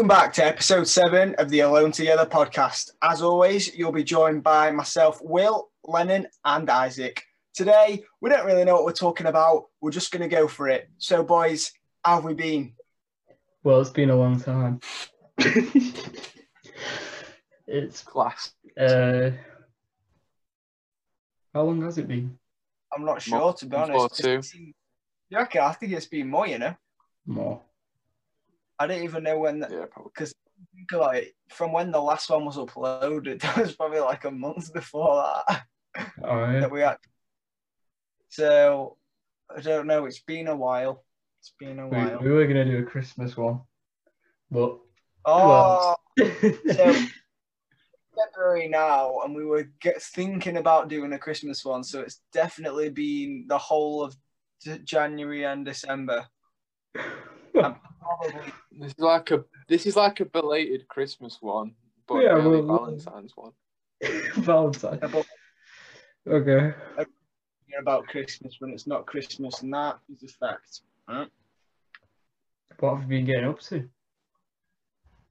Welcome back to episode seven of the Alone Together podcast. As always, you'll be joined by myself, Will, Lennon, and Isaac. Today, we don't really know what we're talking about. We're just going to go for it. So, boys, how have we been? Well, it's been a long time. it's Class. uh, how long has it been? I'm not sure, Month to be or honest. two. It's- You reckon? I think it's been more, you know? More. I don't even know when, Yeah, probably. think about it, from when the last one was uploaded. That was probably like a month before that. Oh yeah. that we had. So, I don't know. It's been a while. It's been a We, while. we were gonna do a Christmas one, but Oh, so February now, and we were get, thinking about doing a Christmas one. So it's definitely been the whole of January and December. and Probably. This is like a this is like a belated Christmas one, but Yeah, early well, Valentine's one. Valentine. about Okay. about Christmas when it's not Christmas, and that is a fact. What have you been getting up to?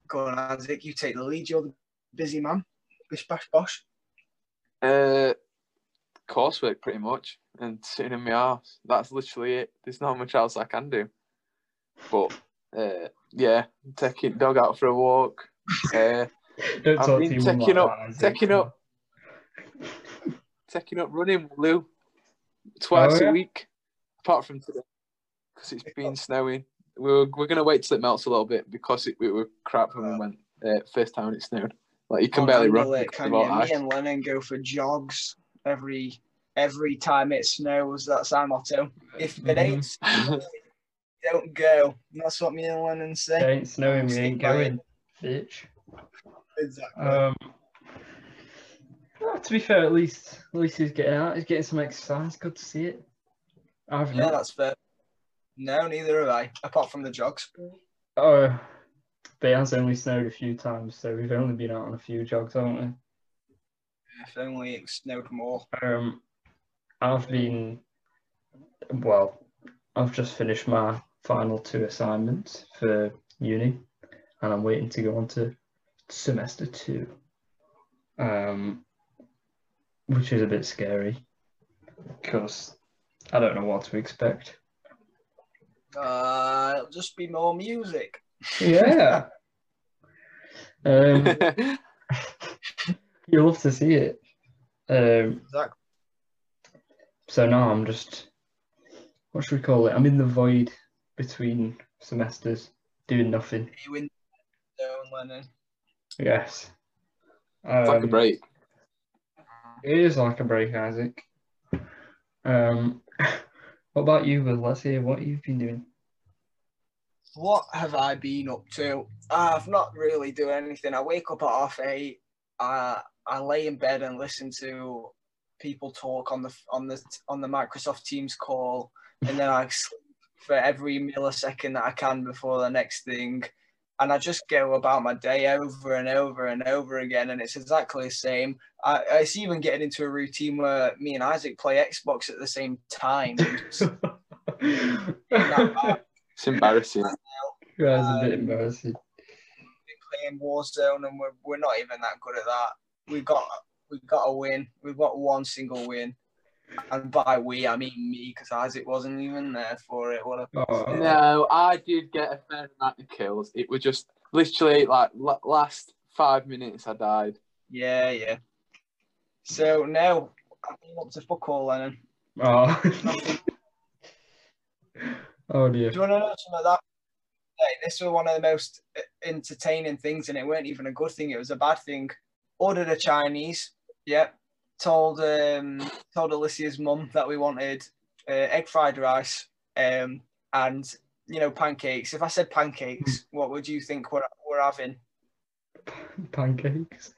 Go on, Isaac. You take the lead. You're the busy man. Bish bash bosh. Uh, coursework pretty much, and sitting in my house. That's literally it. There's not much else I can do. But uh, yeah, taking dog out for a walk. Uh, Don't I've talk been to your taking up- that, taking up- taking up running, Lou, twice Oh, yeah? a week, apart from today, because it's been snowing. We were we're gonna wait till it melts a little bit because it, we were crap when we went uh, first time when it snowed. Like you can Can't barely handle run. it, can you? Me and Lennon go for jogs every every time it snows. That's our motto. If it ain't snowing, don't go. That's what me and Lennon It say. ain't snowing, we ain't Stick by it. going, bitch. Exactly. Um, well, to be fair, at least at least he's getting out. He's getting some exercise. Good to see it. I've yeah, not. that's fair. No, neither have I. Apart from the jogs. Oh, but it has only snowed a few times, so we've only been out on a few jogs, haven't we? If only it snowed more. Um, I've been well. I've just finished my final two assignments for uni, and I'm waiting to go on to semester two. Um, which is a bit scary because I don't know what to expect. Uh, it'll just be more music. Yeah. um, you'll love to see it. Um, Exactly. so now I'm just, what should we call it? I'm in the void between semesters, doing nothing. You win. Don't, Lennon. Yes. it's like a Um, break. It is like a break, Isaac. Um, what about you, Will? Let's hear what you've been doing. What have I been up to? I've not really done anything. I wake up at half eight. I I lay in bed and listen to people talk on the on the on the Microsoft Teams call, and then I sleep for every millisecond that I can before the next thing, and I just go about my day over and over and over again, and it's exactly the same. I, it's even getting into a routine where me and Isaac play Xbox at the same time. It's embarrassing. bad. It's embarrassing. A bit Um, embarrassing. playing Warzone and we're, we're not even that good at that. We've got we've got a win. We've got one single win. And by we, I mean me, because Isaac wasn't even there for it. What a Oh. No, I did get a fair amount of kills. It was just literally like la- last five minutes I died. yeah, yeah. So now I've been up to fuck all, Lennon. Oh. Oh dear. Do you want to know some of that? Hey, this was one of the most uh, entertaining things, and it weren't even a good thing. It was a bad thing. Ordered a Chinese. Yep. Told um told Alicia's mum that we wanted uh, egg fried rice um and you know pancakes. If I said pancakes, what would you think we're we're having? Pancakes.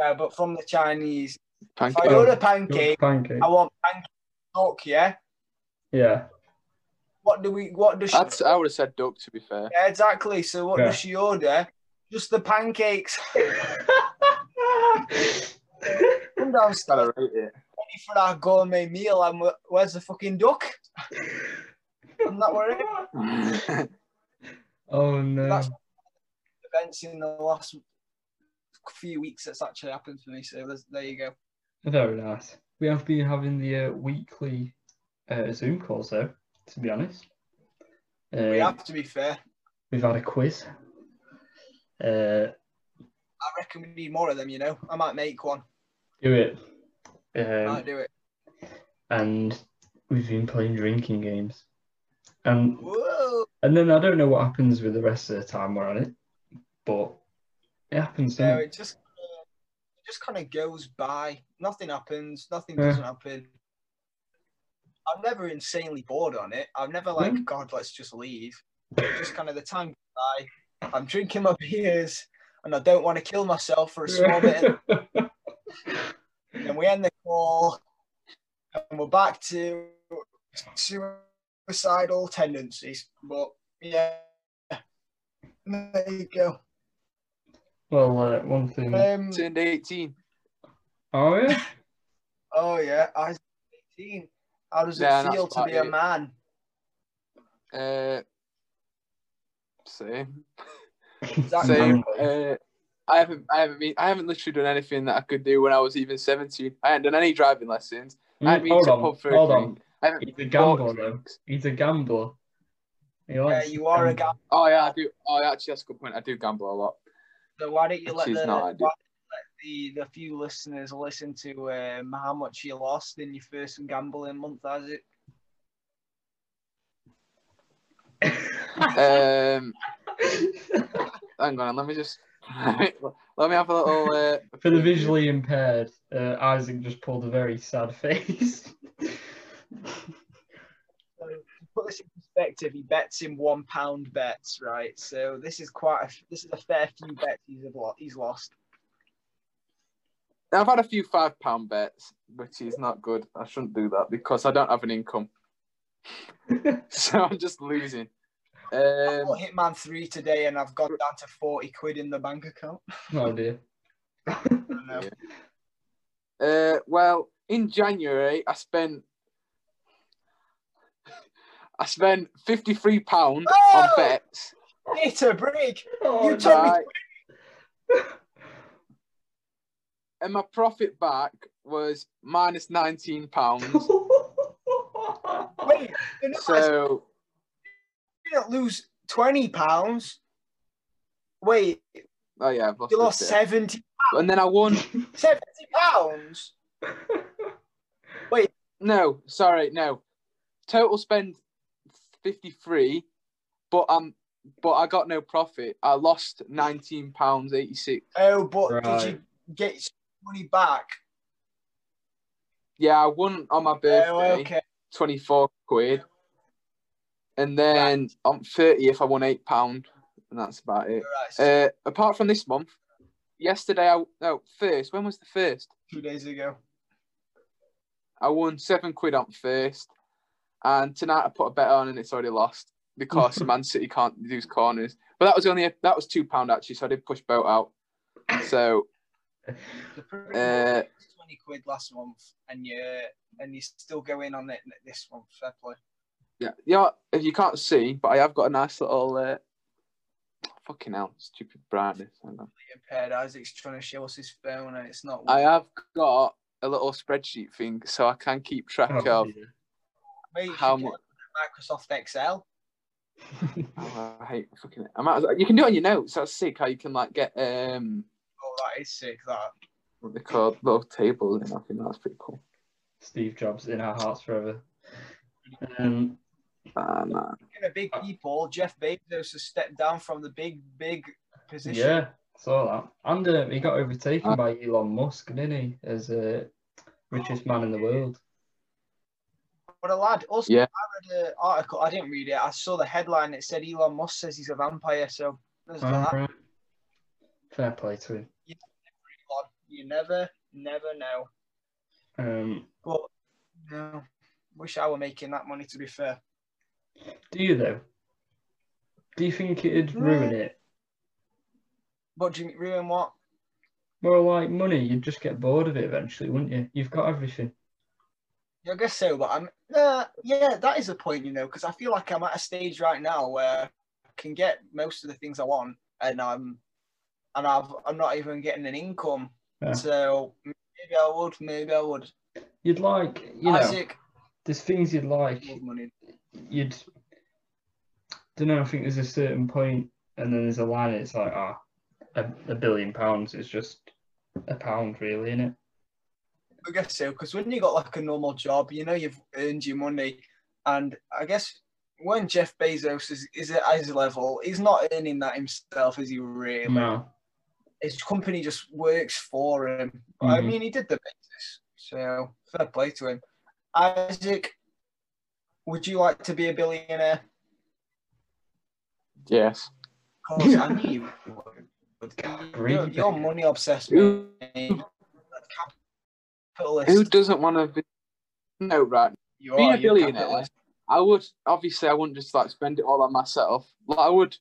Uh, but from the Chinese, if Pancake. I order pancake, Pancake. I want pancake duck. Yeah. Yeah. What do we? What does she? That's, I would have said duck to be fair. Yeah, exactly. So what Yeah. does she order? Just the pancakes. Come downstairs Gotta rate it. ready for our gourmet meal. And wh- where's the fucking duck? I'm not worried. oh no. That's- events in the last few weeks that's actually happened for me. So there's- there you go. Very nice. We have been having the uh, weekly uh, Zoom calls though, to be honest. we Uh, have to be fair. we've had a quiz. Uh, I reckon we need more of them. You know, I might make one. Do it. I Um, might do it. and we've been playing drinking games. And Whoa! and then I don't know what happens with the rest of the time we're on it, but it happens. Doesn't it? it just it just kind of goes by. Nothing happens. Nothing Yeah. doesn't happen. I'm never insanely bored on it. I'm never like, Yeah. God, let's just leave. It's just kind of the time goes by. I'm drinking my beers, and I don't want to kill myself for a small bit. And we end the call, and we're back to suicidal tendencies. But yeah, there you go. well, uh, one thing. Um, Turned 18. oh yeah. Oh yeah, I was 18. How does it Yeah, feel to be a man? Uh, same. Is Same. Uh, I haven't, I haven't been, I haven't literally done anything that I could do when I was even 17. I hadn't done any driving lessons. I hadn't been hold to a on, pub for a hold drink. on. I haven't He's a bought gambler though. He's a gambler. He Yeah, you to are a gambler. Oh yeah, I do. Oh, yeah, actually, that's a good point. I do gamble a lot. So why don't you let Which the, is why not don't let the the few listeners listen to um, how much you lost in your first gambling month, has it? Um, hang on, let me just let me have a little. Uh, For the visually impaired, uh, Isaac just pulled a very sad face. So to put this in perspective, he bets in one pound bets, right? So this is quite a this is a fair few bets he's have lo- he's lost. I've had a few five pound bets, which is not good. I shouldn't do that because I don't have an income, so I'm just losing. I Um, bought Hitman three today, and I've got down to forty quid in the bank account. oh dear. I uh, well, in January, I spent I spent fifty three pound on Oh! bets. Hit a break. Oh, You told me and my profit back was minus nineteen pounds. Wait, I so didn't lose twenty pounds. Wait, oh yeah, I've lost you lost bit. 70, and then I won. 70 pounds. Wait. No, sorry, no. Total spend fifty three, but um, but I got no profit. I lost nineteen pounds eighty six. Oh, but did you get some money back? Yeah, I won on my birthday. Oh, okay. 24 quid. And then on 30th, I won £8, and that's about it. Right, Uh, apart from this month, yesterday, I no, first, when was the first? two days ago. I won seven quid on first. And tonight, I put a bet on, and it's already lost because Man City can't use corners. But that was only, a, that was £2 actually, so I did push boat out. So, Uh, twenty quid last month, and you and you're still going on it this month. Fair play. Yeah, yeah, if you can't see, but I have got a nice little, uh, fucking hell, stupid brightness. Hang on. Impaired Isaac's trying to show us his phone, and it's not. I have got a little spreadsheet thing so I can keep track Oh, of dear. Mate, you how much. Microsoft Excel. Oh, I hate fucking. I might as well, you can do it on your notes. That's sick. How you can like get um Oh, that is sick. That. what they call little tables and I think that's pretty cool. Steve Jobs in our hearts forever. Um, Nah. Speaking of big people, Jeff Bezos has stepped down from the big, big position. yeah, saw that. And uh, he got overtaken by Elon Musk, didn't he? As uh, richest man in the world. But a lad. Also, Yeah. I read an article. I didn't read it. I saw the headline. It said Elon Musk says he's a vampire. So there's that. Alright. Fair play to him. Elon. You never, never know. Um, But no, wish I were making that money. To be fair. Do you though? Do you think it'd ruin it? What do you mean, ruin what? Well, like money, you'd just get bored of it eventually, wouldn't you? You've got everything. Yeah, I guess so, but I'm uh, yeah, that is a point, you know, because I feel like I'm at a stage right now where I can get most of the things I want, and I'm and I've I'm not even getting an income. Yeah. So maybe I would, maybe I would. You'd like, you know, there's things you'd like. money. You'd, don't know. I think there's a certain point, and then there's a line. It's like, ah, a, a billion pounds is just a pound, really, isn't it? I guess so, because when you got like a normal job, you know you've earned your money, and I guess when Jeff Bezos is, is at his level, he's not earning that himself, is he really? No. His company just works for him. I Mhm. mean, he did the business, so fair play to him. Isaac, would you like to be a billionaire? Yes. 'Cause I knew you would. Really You're, you're money obsessed, Who- Capitalist. Who doesn't want to be? No, right. you being are, a billionaire, capitalist. I would obviously I wouldn't just like spend it all on myself. Like I would,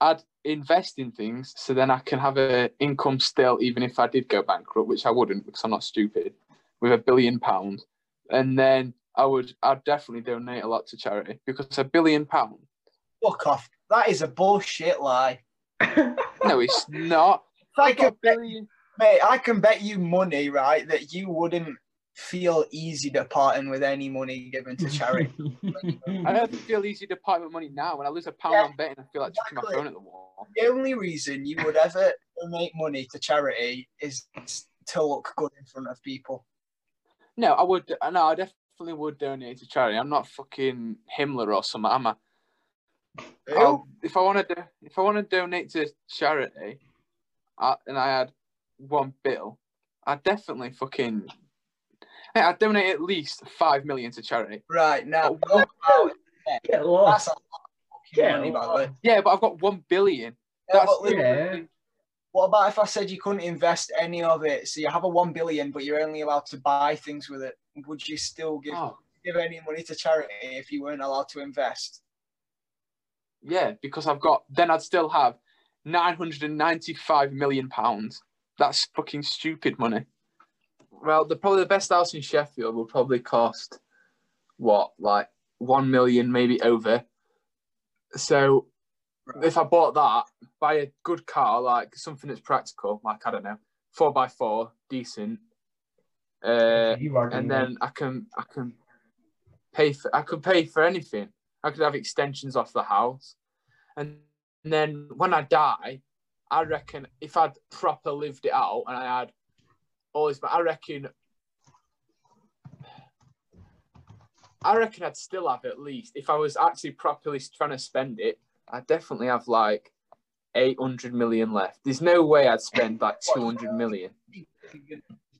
I'd invest in things so then I can have a income still, even if I did go bankrupt, which I wouldn't because I'm not stupid. With a billion pounds, and then I would, I'd definitely donate a lot to charity because a billion pound. Fuck off. That is a bullshit lie. No, it's not. I I can a bet, billion. mate, I can bet you money, right, that you wouldn't feel easy departing with any money given to charity. I don't feel easy to part with money now. When I lose a pound Yeah, on betting, I feel like chucking my exactly. phone at the wall. the only reason you would ever donate money to charity is to look good in front of people. No, I would. No, I definitely would donate to charity. I'm not fucking Himmler or something, am I? I'll, if I want to, if I want to donate to charity, I, and I had one bill, I'd definitely fucking. Hey, I'd donate at least five million to charity. Right, now, Oh, what about- Get that's lost. a lot of fucking Get money, by the way. Yeah, but I've got one billion. Yeah, That's but Yeah. What about if I said you couldn't invest any of it? So you have a one billion, but you're only allowed to buy things with it. Would you still give Oh, give any money to charity if you weren't allowed to invest? yeah, because I've got. Then I'd still have nine hundred and ninety-five million pounds. That's fucking stupid money. Well, the probably the best house in Sheffield will probably cost what, like one million, maybe over. So if I bought that, buy a good car, like something that's practical, like I don't know, four by four, decent, uh, and then I can I can pay for I could pay for anything. I could have extensions off the house, and then when I die, I reckon if I'd proper lived it out and I had all this, but I reckon. I reckon I'd still have at least if I was actually properly trying to spend it. I'd definitely have like eight hundred million left. There's no way I'd spend like two hundred million.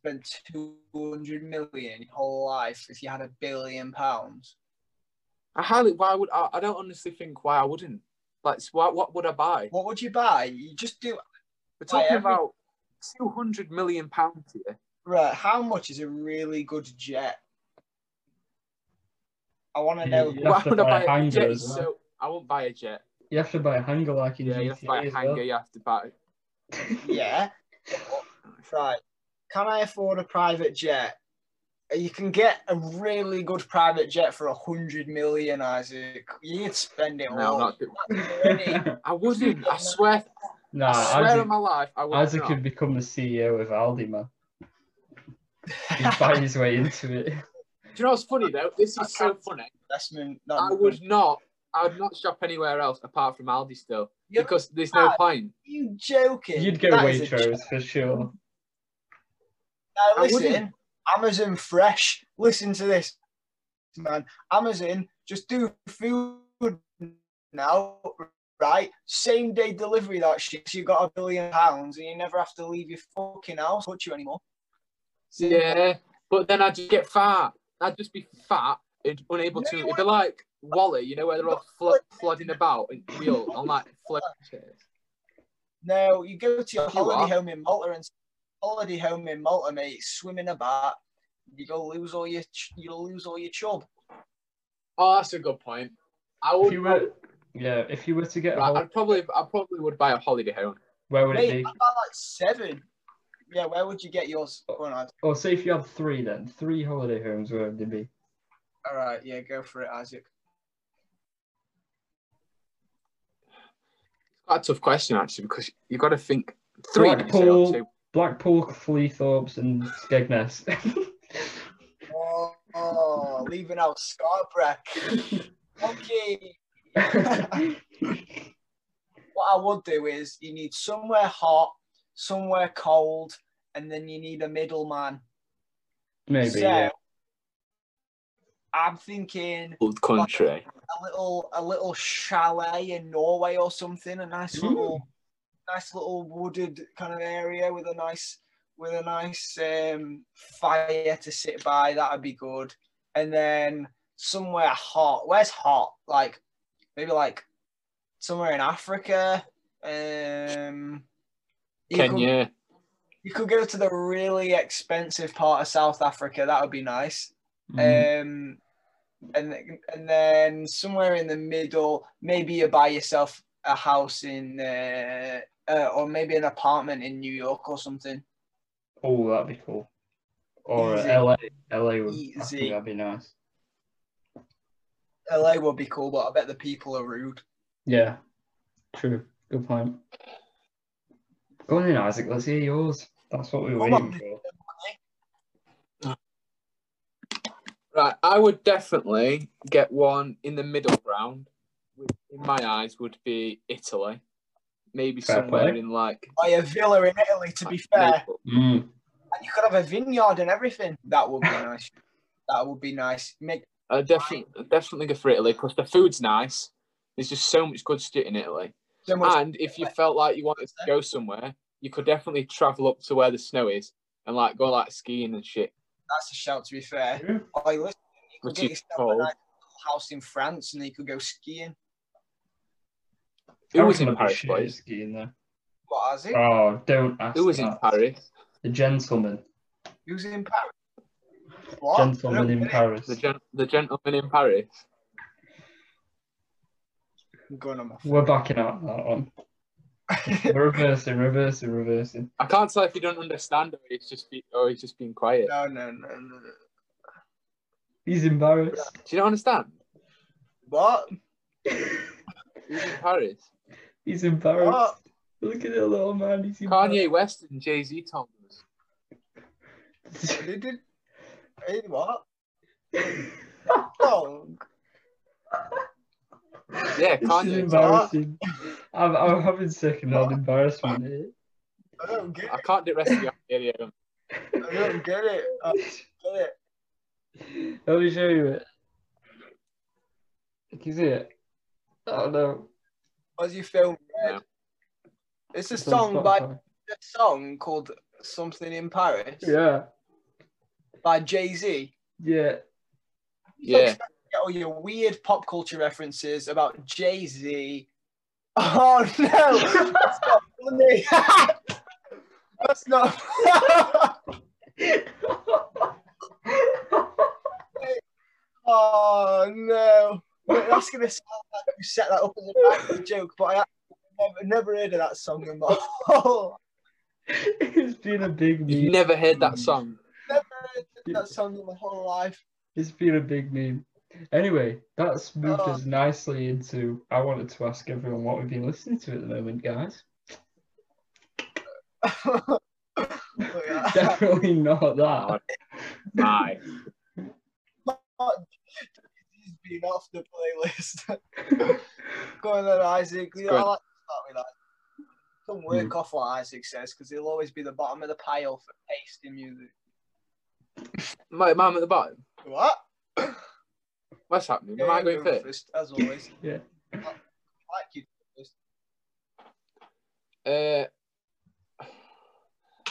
You could spend two hundred million your whole life if you had a billion pounds. I highly. Why would I? I don't honestly think why I wouldn't. Like, so what? What would I buy? What would you buy? You just do We're talking every- about two hundred million pounds here. right. How much is a really good jet? I want to know. you Why have to would I buy buy a a hangar jet? well. So I won't buy a jet. You have to buy a hangar like in Yeah, you have to buy GTA a as hangar. well. You have to buy. Yeah. Right. Can I afford a private jet? You can get a really good private jet for a hundred million, Isaac. You'd spend it No, all. I'm not. I wouldn't. I swear. nah, I swear Isaac, on my life, I would Isaac not. could become the CEO of Aldi, man. He'd buy his way into it. Do you know what's funny though? This is so funny. Investment. I Not would not. I would not shop anywhere else apart from Aldi still You're- because there's no point. you joking? You'd go That is a Waitrose for sure. Now listen. Amazon Fresh. Listen to this, man. Amazon just do food now, right? Same day delivery. That shit. So you got a billion pounds, and you never have to leave your fucking house, touch you anymore. Yeah, but then I'd just get fat. I'd just be fat and unable to. It'd be like WALL-E, you know, where they're all flo- flooding about and wheel on like chairs. No, you go to your You holiday are. home in Malta and holiday home in Malta, mate. Swimming about, you go lose all your ch- you'll lose all your chub. Oh, that's a good point. I If you were, yeah, if you were to get a Right, hol- I'd probably, I probably would buy a holiday home. where would it be? I got like seven. Yeah, where would you get yours? Go on, Isaac. Or say if you had three, then three holiday homes, where would they be? All right, yeah, go for it, Isaac. It's quite a tough question actually because you've got to think Three, did you say, or Blackpool, two? Blackpool, Cleethorpes, and Skegness. Oh, oh, leaving out Scarborough. okay. what I would do is you need somewhere hot, somewhere cold, and then you need a middleman. Maybe, so, yeah. I'm thinking Old country. a little a little chalet in Norway or something, a nice Mm. little nice little wooded kind of area with a nice with a nice um, fire to sit by. That'd be good. And then somewhere hot. Where's hot? Like maybe like somewhere in Africa. Um, you could- you could go to the really expensive part of South Africa. That would be nice. Mm. Um, and and then somewhere in the middle, maybe you buy yourself a house in, uh, uh, or maybe an apartment in New York or something. oh, that'd be cool. Or uh, Easy. LA. LA would Easy. that'd be nice. LA would be cool, but I bet the people are rude. Yeah, true. Good point. Go on then, Isaac. Let's hear yours. That's what we were Come on. waiting for. Right, I would definitely get one in the middle ground. Which in my eyes would be Italy, maybe Fair somewhere play. in like. by a villa in Italy, to be fair, Mm. and you could have a vineyard and everything. That would be nice. That would be nice. Make I definitely definitely go for Italy because the food's nice. There's just so much good shit in Italy. so. And if you felt like you wanted to go somewhere, you could definitely travel up to where the snow is and like go like skiing and shit. That's a shout, to be fair. True. Oh, listen, you could Which get yourself a nice house in France, and then you could go skiing. Who was in Paris, shit boys? skiing there. What has it? Oh, don't ask Who was in. Paris? The gentleman. Who's in Paris? What? Gentleman I in. Paris. The gen- the gentleman in Paris. I'm going on my We're backing out that one. We're reversing, reversing, reversing. I can't tell if you don't understand or he's just be- or he's just being quiet. No, no, no, no. no. He's embarrassed. Do you not understand? What? Who's in Paris? He's embarrassed. What? Look at the little man. He's embarrassed. Kanye West and Jay Z told us. They did. Hey, what? Song. Yeah, This is Kanye. embarrassing. I'm, I'm having second-hand embarrassment here. I don't get it. I can't do the rest of the video. Um. I don't get it. I don't get it. Let me show you it. Can you see it? Oh no. What's your film? No. It's a It's song by a song called "Something in Paris" Yeah. by Jay Z. Yeah. Yeah. Get all your weird pop culture references about Jay Z. Oh no, that's not funny. that's not. oh no, Wait, that's gonna sound like you set that up as a joke, but I never, never heard of that song in my whole. it's been a big You've never heard that song. Never heard that song in my whole life. It's been a big meme. Anyway, that's moved Oh. us nicely into. I wanted to ask everyone what we've been listening to at the moment, guys. Oh, Definitely not that. Aye. He's been off the playlist. Go on then, Isaac. You know, I like to start with that. Don't work off what Isaac says because he'll always be the bottom of the pile for taste music. My mum at the bottom. What? What's happening? Yeah, Am I going go first? As always. Yeah. I like you first. Uh,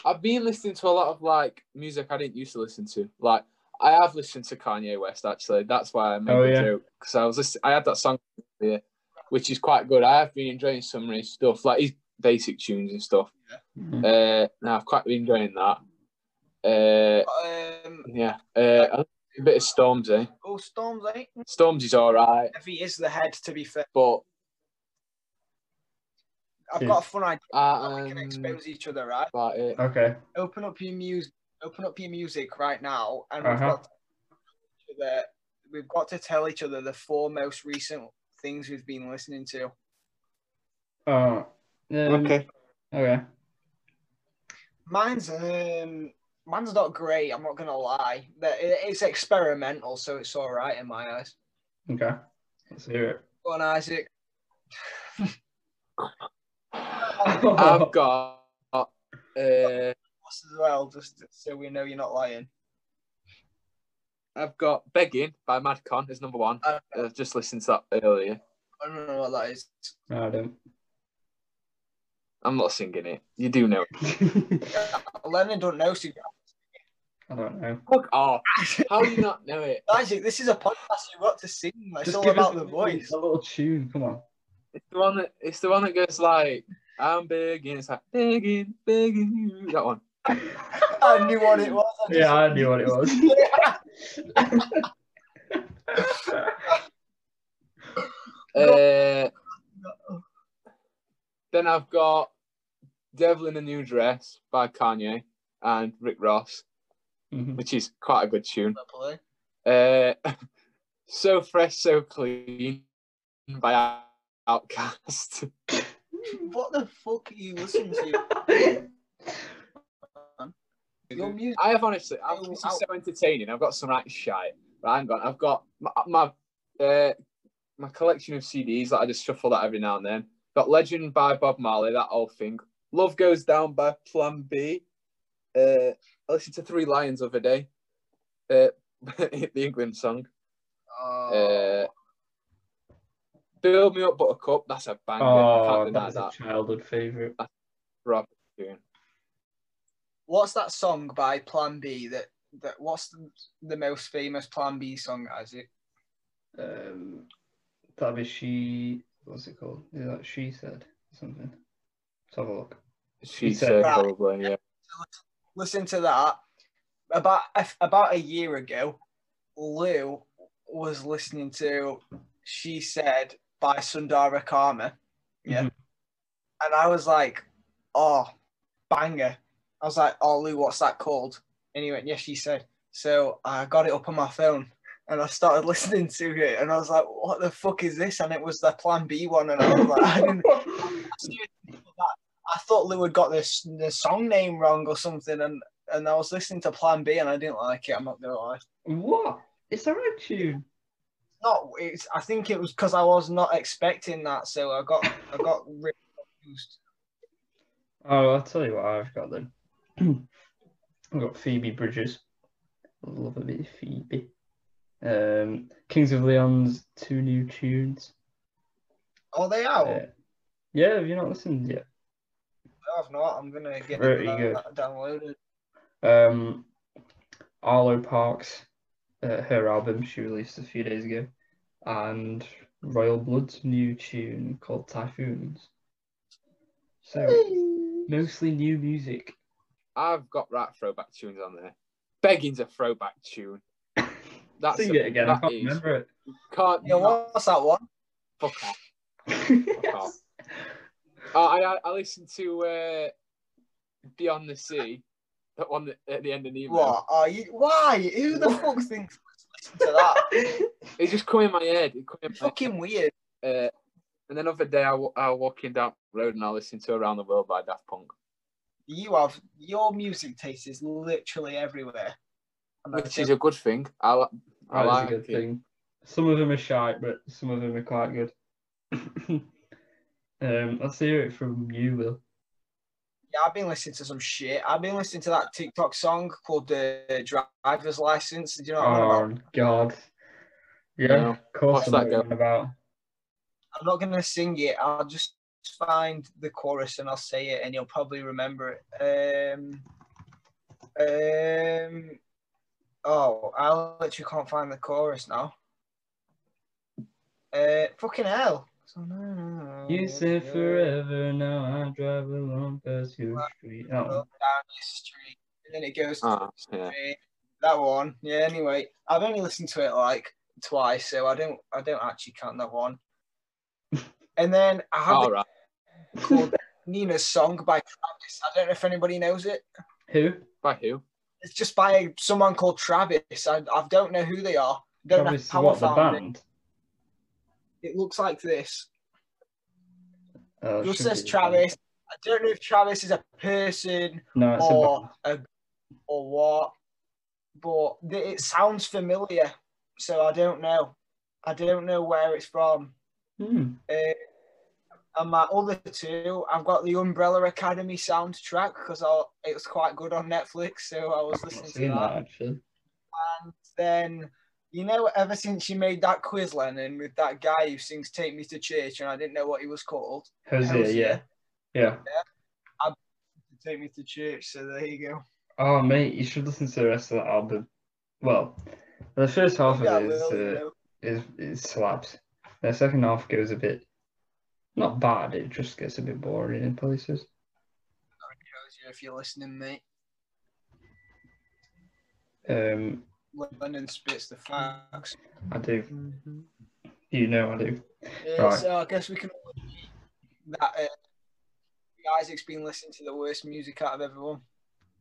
I've been listening to a lot of like music I didn't used to listen to. Like I have listened to Kanye West actually. That's why I made Oh, the yeah. joke because I was listening. I had that song here, which is quite good. I have been enjoying some of his stuff, like his basic tunes and stuff. Mhm. Uh, now I've quite been enjoying that. Uh, Um, yeah, uh, a bit of Stormzy. oh, Storms, eh? Stormzy's all right, If he is the head, to be fair. but I've Yeah. got a fun idea. uh, we can um, expose each other, right? about it. Okay. Open up your music. Open up your music right now, and Uh-huh. we've got to tell each other, we've got to tell each other the four most recent things we've been listening to. Oh. um, Okay. Mine's um, mine's not great. I'm not gonna lie. That It's experimental, so it's all right in my eyes. Okay. Let's hear it. Go on, Isaac. I've got uh, Us as well, just so we know you're not lying. I've got Begging by Madcon is number one. Uh, I've just listened to that earlier. I don't know what that is. No, I don't. I'm not singing it. You do know it. Lennon don't know. So I don't know. Fuck off. How do you not know it? Isaac, this is a podcast. You've got to sing. It's Just all give about the little- voice. A little tune. Come on. It's the one that it's the one that goes like I'm begging, it's like begging, begging you. That one. I knew what it was. I just- Yeah, I knew what it was. Uh, then I've got Devil in a New Dress by Kanye and Rick Ross, Mhm. which is quite a good tune. Uh, so Fresh, So Clean by OutKast. What the fuck are you listening to? Your music. I have honestly, I've, Oh, this is ow. so entertaining. I've got some right shite. Right, hang on. I've got my my, uh, my collection of CDs that I just shuffle that every now and then. Got Legend by Bob Marley, that old thing. Love Goes Down by Plan B. Uh, I listened to Three Lions the other day. Uh, the England song. Oh. Uh, Build Me Up Buttercup, that's a banger. I Oh, can't deny that's a childhood favourite. Proper tune. What's that song by Plan B? That that what's the, the most famous Plan B song? Isaac? Um, that was she. What's it called? Is that she said something? Let's have a look. She said- said Right. probably, yeah. Listen to that. About about a year ago, Lou was listening to "She Said" by Sundara Karma. Yeah. Mhm. And I was like, oh, banger. I was like, oh, Lou, what's that called? And he went, yes, she said. So I got it up on my phone and I started listening to it and I was like, what the fuck is this? And it was the Plan B one. And I was like, I, I thought Lou had got this the song name wrong or something. And, and I was listening to Plan B and I didn't like it. I'm not to lie. what? It's a right tune. Not, it's, I think it was because I was not expecting that. So I got, I got really confused. Oh, I'll tell you what I've got then. I've got Phoebe Bridgers. I love a bit of Phoebe. Um, Kings of Leon's two new tunes. Oh, they out? Uh, yeah, have you not listened yet? No, I've not. I'm gonna get Very that, good. downloaded. Um, Arlo Parks, uh, her album she released a few days ago, and Royal Blood's new tune called Typhoons. So mostly new music. I've got right throwback tunes on there. Begging's a throwback tune. That's Sing a- it again. I can't is- remember it. Can't You know what's that one? fuck off. off. Uh, I I- I listened to uh, Beyond the Sea, that one that, at the end of Nemo. What are you? Why? Who the fuck thinks listen to that? It just come in my head. It come in my Fucking weird. Uh, and then other day I I was walking down the road and I listened to Around the World by Daft Punk, You have your music taste is literally everywhere. And which is a good thing. I, I That is like a good it. thing. Some of them are shite, but some of them are quite good. um, let's hear it from you, Will. yeah, I've been listening to some shit. I've been listening to that TikTok song called the Driver's License. Do you know what I'm on Oh about? God. Yeah, No. of course What's I that know what go? you're about. I'm not gonna sing it. I'll just find the chorus and I'll say it, and you'll probably remember it. Um, um, oh, I literally can't find the chorus now. Uh, fucking hell. You said forever, now I drive along past your street. Oh, down your street, and then it goes. to Ah, yeah. That one. Yeah. Anyway, I've only listened to it like twice, so I don't. I don't actually count that one. And then I have All the right. Called Nina's Song by Travis. I don't know if anybody knows it. who? By who? It's just by someone called Travis. I, I don't know who they are. Don't Travis, know how what, I the found it. band? It looks like this. Oh, Just says be the band. Travis. I don't know if Travis is a person No, or a, or what, but th- it sounds familiar. So I don't know. I don't know where it's from. Hmm. Uh, and my other two, I've got the Umbrella Academy soundtrack because it was quite good on Netflix, so I was listening to that. that. And then, you know, ever since you made that quiz, Lennon, with that guy who sings "Take Me to Church," and I didn't know what he was called. Hozier, Hozier. yeah. Yeah. Take Me to Church. So there you go. Oh, mate, you should listen to the rest of that album. Well, the first half Yeah, of it is, uh, is, is slaps. The second half goes a bit, not bad, it just gets a bit boring in places. If you're listening, mate. Um, Lennon spits the facts. I do. You know I do. Uh, Right. So I guess we can all agree that uh, Isaac's been listening to the worst music out of everyone.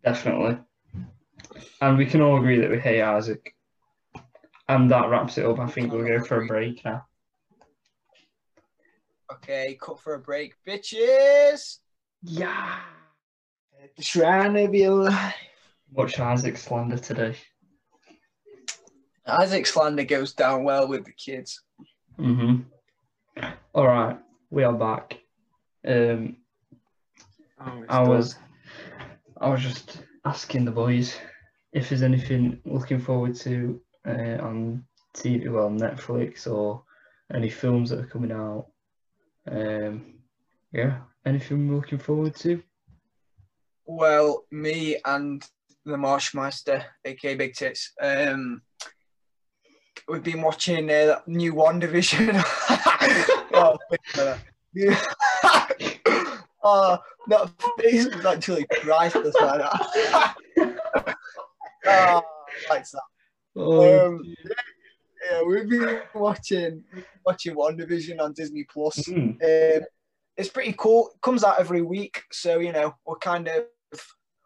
Definitely. And we can all agree that we hate Isaac. And that wraps it up. I think we'll go for a break now. Okay, cut for a break, bitches. Yeah. Trying to be alive. Watch Isaac slander today. Isaac slander goes down well with the kids. Mm-hmm. All right, we are back. Um, Oh, it's I done. was, I was just asking the boys if there's anything looking forward to uh, on TV, well, Netflix, or any films that are coming out. Um, yeah, anything we're looking forward to? Well, me and the Marshmaster, aka Big Tits, um, we've been watching uh, that new WandaVision. oh, oh, that face was actually priceless, man. oh, likes that. Oh, Um, yeah, we've been watching watching WandaVision on Disney Plus. mm, Um, it's pretty cool. It comes out every week, so you know we're kind of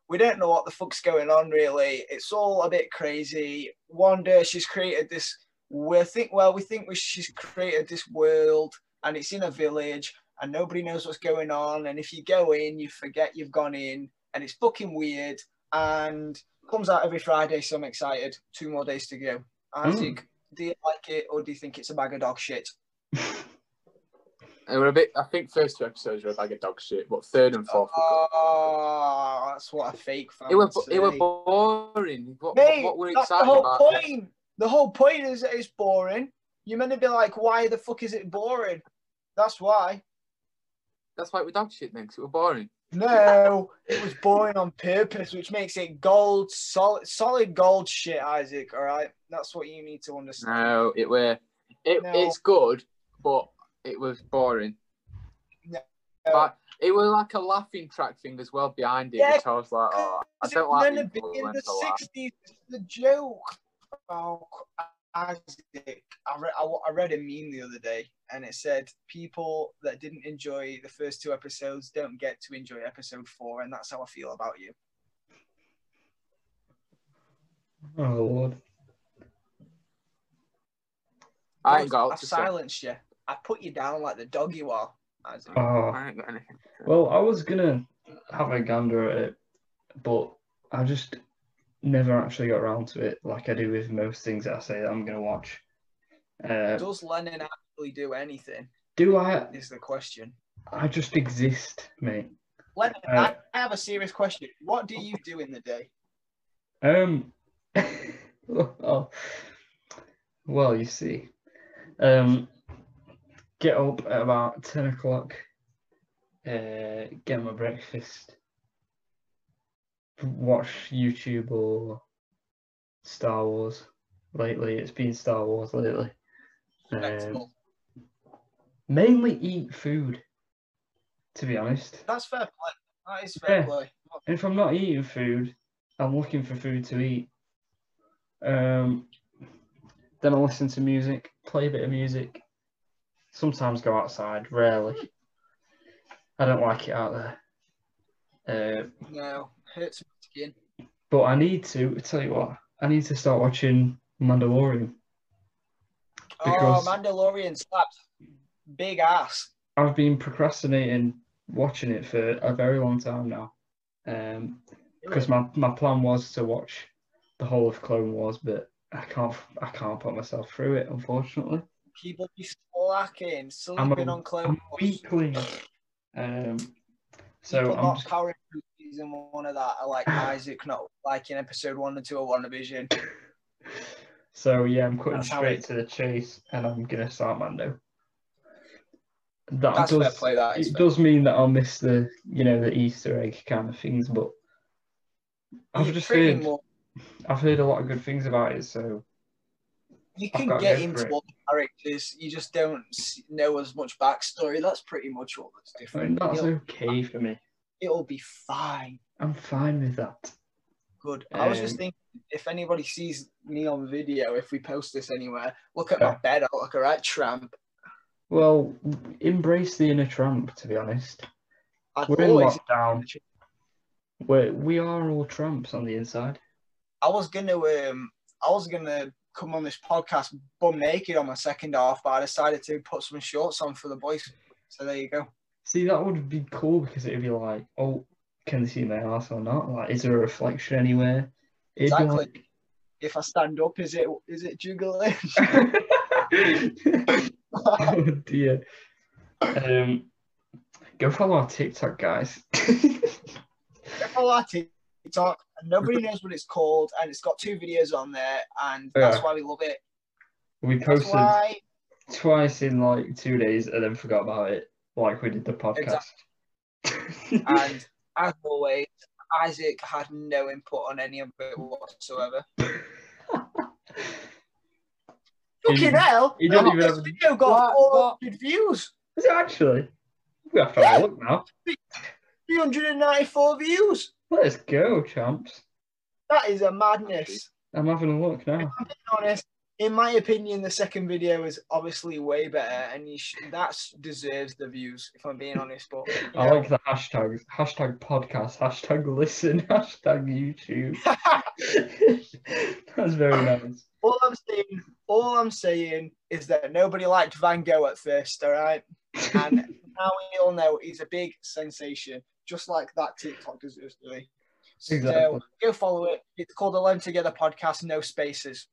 we don't know what the fuck's going on really. It's all a bit crazy. Wanda, she's created this. We think well, we think we, she's created this world, and it's in a village, and nobody knows what's going on. And if you go in, you forget you've gone in, and it's fucking weird. And comes out every Friday, so I'm excited. Two more days to go. Isaac, do you like it, or do you think it's a bag of dog shit? They were a bit. I think first two episodes were a bag of dog shit, but third and fourth. Oh, that's what a fake fan It was. it say. boring. What, Mate, what we're that's the whole about? point. The whole point is that it's boring. You're meant to be like, why the fuck is it boring? That's why. That's why were dog shit then, 'cause it were boring. No, it was boring on purpose, which makes it gold, solid, solid gold shit, Isaac. All right, that's what you need to understand. No, it were. It, No. It's good, but it was boring. No. But it was like a laughing track thing as well behind it, Yeah, which I was like, oh, I don't like be in the influence of that. sixties. The joke. Oh, Isaac. I read, I, I read a meme the other day, and it said people that didn't enjoy the first two episodes don't get to enjoy episode four, and that's how I feel about you. oh lord. I ain't got I've out say. silenced you. I put you down like the dog you are, Isaac. Oh, I ain't got anything. well, I was gonna have a gander at it, but I just never actually got around to it, like I do with most things that I say that I'm gonna watch. Uh, Does Lennon actually do anything? do I? Is the question. I just exist, mate. Lennon, Uh, I I have a serious question. What do you do in the day? Um. oh, well, you see, um, get up at about ten o'clock. Uh, get my breakfast. Watch YouTube or Star Wars. Lately, it's been Star Wars lately. Um, mainly eat food. To be honest, That's fair play. That is fair Yeah. play. And if I'm not eating food, I'm looking for food to eat. Um, then I listen to music, play a bit of music. Sometimes go outside, rarely. I don't like it out there. Uh, No, hurts my skin. but I need to, I tell you what, I need to start watching Mandalorian. Because- Oh, Mandalorian slaps. Big ass. I've been procrastinating watching it for a very long time now. Um, because my, my plan was to watch the whole of Clone Wars, but I can't I can't put myself through it, unfortunately. People be slacking, I'm a, on Clone I'm Wars. weakling. Um, so People I'm not just, powering through season one of that are like Isaac, not like in episode one and two of WandaVision. so yeah, I'm cutting That's straight it- to the chase, and I'm gonna start Mando. That That's fair does play. That is it fair. does mean that I'll miss the you know the Easter egg kind of things, but I've You just heard much- I've heard a lot of good things about it, so you can get into all the characters. You just don't know as much backstory. That's pretty much all that's I different. mean, that's okay for me. It'll be fine. I'm fine with that. Good. I was just Um, thinking, if anybody sees me on video, if we post this anywhere, look at my bed. I look a right tramp. Well, embrace the inner tramp. To be honest, I've we're in lockdown. We're we are all tramps on the inside. I was gonna um, I was gonna come on this podcast bum naked on my second half, but I decided to put some shorts on for the boys. So there you go. See, that would be cool because it'd be like, oh, can they see my ass or not? Like, is there a reflection anywhere? It'd Exactly. If I stand up, is it is it jiggling? like- oh dear. Um, go follow our TikTok, guys. Follow our TikTok, nobody knows what it's called, and it's got two videos on there, and that's Yeah. why we love it. we posted why twice in like two days and then forgot about it, like we did the podcast. And as always, Isaac had no input on any of it whatsoever. Fucking He- hell! he didn't even this have- video got What? 400 views. Is it actually? We have to have a look now. 394 views. Let's go, champs. That is a madness. I'm having a look now. To be honest, in my opinion, the second video is obviously way better, and you sh- that deserves the views. If I'm being honest, but you I know. like the hashtags. Hashtag podcast, hashtag listen, hashtag YouTube. That's very nice. all I'm saying, all I'm saying is that nobody liked Van Gogh at first, all right, and now we all know he's a big sensation, just like that TikTok deserves to be. So Exactly. go follow it. It's called the Alone Together Podcast, no spaces.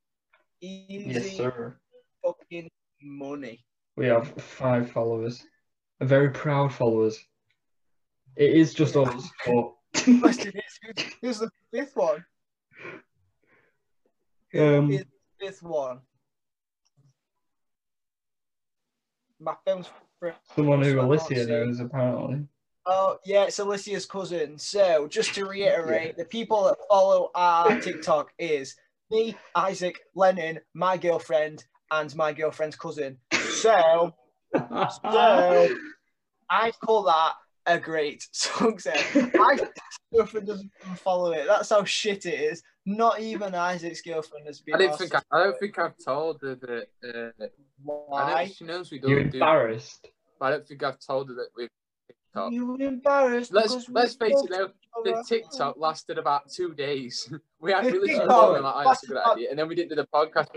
Easy Yes, sir. fucking money. We have five followers. Very proud followers. It is just us, but Question is, who's, who's the fifth one? um, the fifth one? My fr- someone who Alicia knows apparently. Oh, yeah, it's Alicia's cousin. So, just to reiterate, the people that follow our TikTok is me, Isaac, Lennon, my girlfriend, and my girlfriend's cousin. So, so I call that a great success. Isaac's girlfriend doesn't follow it. That's how shit it is. Not even Isaac's girlfriend has been. I didn't asked think I, I don't think I've told her that. Uh, I why. know she knows we You're don't do. embarrassed. But I don't think I've told her that we've You were embarrassed. Let's let's face it talked now. The about- TikTok lasted about two days. We had The we literally TikTok told her like, oh, that's a good idea, and then we didn't do the podcast.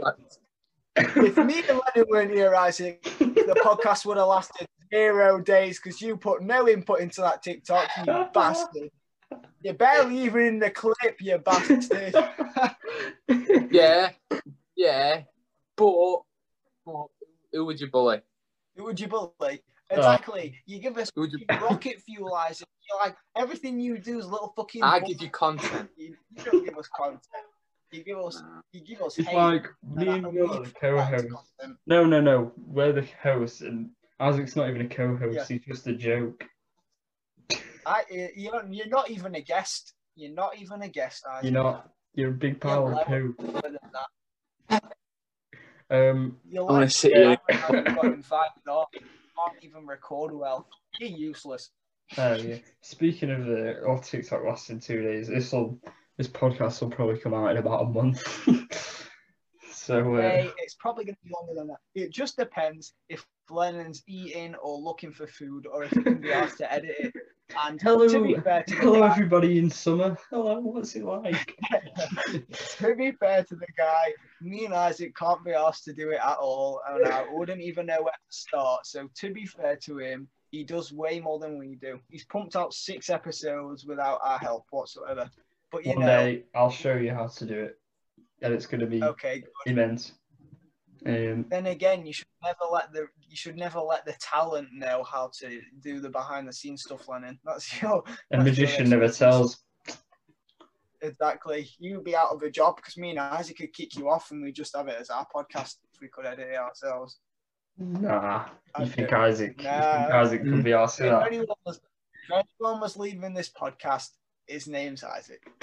If me and Lennon weren't here, Isaac, the podcast would have lasted zero days because you put no input into that TikTok, you bastard. You're barely even in the clip, you bastard. yeah, yeah, but but who would you bully? Who would you bully? Exactly. You give us you? rocket fuel, Isaac. You're like, everything you do is little fucking. I give you content. You, you don't give us content. You give us. You give us It's hate. like me and and Will are the co-hosts. No, no, no. We're the hosts, and Isaac's not even a co-host. Yeah. He's just a joke. I, you're, you're not even a guest. You're not even a guest, Isaac. You're not. You're a big pile of level. poo. Other. Um, You're I wanna sit here. I got invited on. You can't even record well. You're useless. oh yeah. Speaking of the our TikTok lasting two days, this will this podcast will probably come out in about a month. so uh, Hey, it's probably going to be longer than that. It just depends if Lennon's eating or looking for food or if he can be asked to edit it. And Hello, to be fair to hello, everybody in summer. Hello, what's it like? to be fair to the guy, me and Isaac can't be asked to do it at all, and I wouldn't even know where to start. So to be fair to him, he does way more than we do. He's pumped out six episodes without our help whatsoever. But you One know, day I'll show you how to do it, and it's going to be okay. good. immense. Um, Then again, you should never let the you should never let the talent know how to do the behind the scenes stuff, Lennon. That's your a That's your magician never tells. exactly. You'd be out of a job because me and Isaac could kick you off, and we just have it as our podcast if we could edit it ourselves. Nah, you Okay. think Isaac? You think Nah. Isaac could be asked If that? anyone was, if anyone was leaving this podcast, his name's Isaac.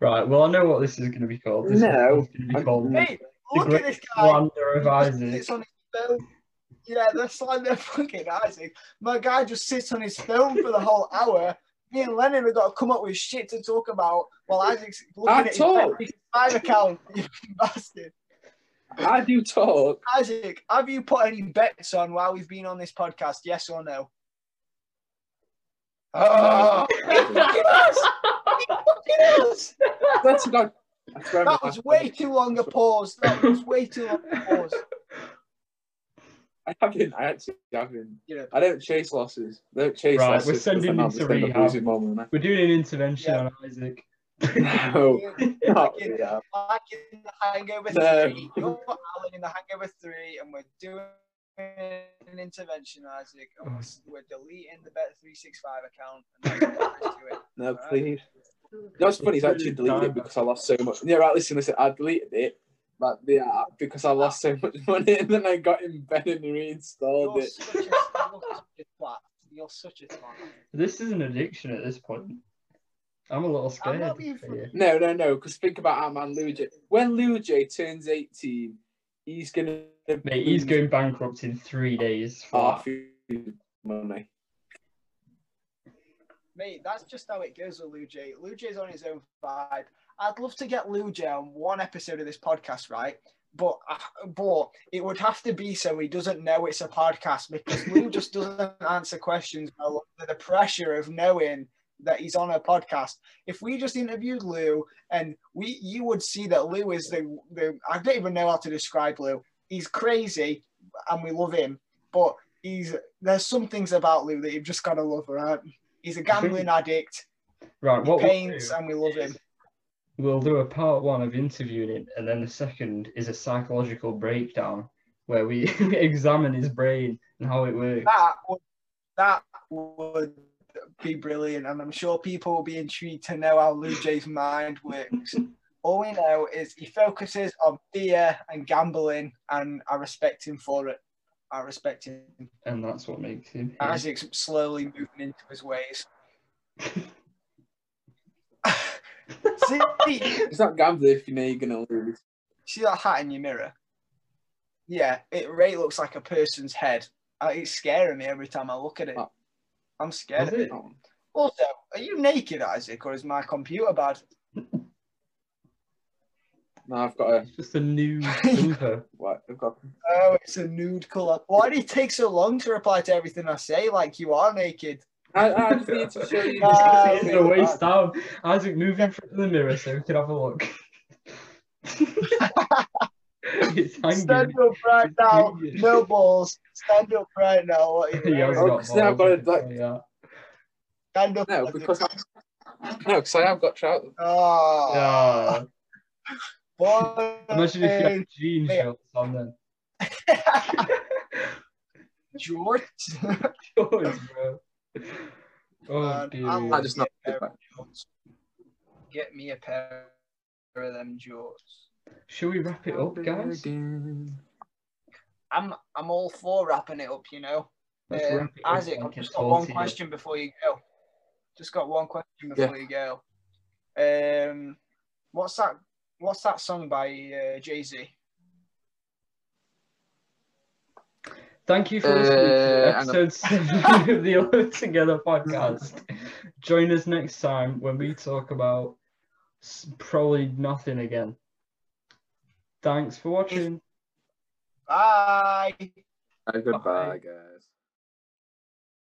right. Well, I know what this is going to be called. This No. is going to be called Hey, the look at this guy. Slander of Isaac. on his phone. Yeah, that's like the fucking Isaac. My guy just sits on his phone for the whole hour. Me and Lennon have got to come up with shit to talk about while Isaac's looking I at his talk. five account. You bastard. I do talk. Isaac, have you put any bets on while we've been on this podcast? Yes or no? Oh, he fucking. He fucking has. That's God. I swear That my- was way too long a pause. That was way too long a pause. I haven't. I actually haven't. You know, I don't chase losses. I don't chase Right, we're sending then him to rehab. losing. We're doing an intervention Yeah. on Isaac. No, not Like in- rehab. like in the Hangover No. 3. You're Alan in the Hangover 3, and we're doing an intervention, Isaac. And we're, oh. we're deleting the Bet365 account. And that's what there is to it. No, Alright. please. You know what's funny is I actually deleted it because I lost so much. Yeah, right. Listen, listen. I deleted it, but the app, because I lost so much money, and then I got in bed and reinstalled You're it. such, a, you're such a twat. You're such a twat. This is an addiction at this point. I'm a little scared. for. No, no, no. Because think about our man Lou J. When Lou J turns eighteen, he's gonna. Mate, he's going bankrupt in three days. half flat. his money. Mate, that's just how it goes with Lou J. Lou J's on his own vibe. I'd love to get Lou J on one episode of this podcast, right? But uh, but it would have to be so he doesn't know it's a podcast because Lou just doesn't answer questions under the pressure of knowing that he's on a podcast. If we just interviewed Lou and we you would see that Lou is the, the I don't even know how to describe Lou. He's crazy and we love him, but he's there's some things about Lou that you've just gotta love, right? He's a gambling addict. Right, He what we'll paints do, and we love him. we'll do a part one of interviewing him, and then the second is a psychological breakdown where we examine his brain and how it works. That would, that would be brilliant, and I'm sure people will be intrigued to know how Lou J's mind works. All we know is he focuses on beer and gambling, and I respect him for it. I respect him. And that's what makes him. him. Isaac's slowly moving into his ways. see, It's not gambling if you know you're gonna lose. see that hat in your mirror? Yeah, it really looks like a person's head. Uh, It's scaring me every time I look at it. Oh. I'm scared of it? it. Also, are you naked, Isaac, or is my computer bad? No, I've got a It's just a new silver. what? I've got. Oh, it's a nude colour. Why do you take so long to reply to everything I say like you are naked? I, I just need to show you. This. it's a waste down. Isaac, move in front of the mirror so we can have a look. it's hanging. Stand up right It's now. No balls. Stand up right now. What are you He has? Oh, got 'cause now I've got I a, can tell. Stand up. No, because no, because I have got trousers. Oh, ah. Yeah. boy. Imagine if you had jean Yeah. shorts on then. George. Shorts, bro. Oh, Man, dear. I I love just not. get a pair of jorts. Get me a pair of them jorts. Shall we wrap it up, guys? I'm I'm all for wrapping it up, you know. Let's Um, wrap it up Isaac, I've just got one tortilla. question before you go. Just got one question before you go. Um, what's that? What's that song by uh, Jay Z? Thank you for listening to Uh, hang on. episode seven of the All Together podcast. Join us next time when we talk about probably nothing again. Thanks for watching. Bye. Goodbye, guys.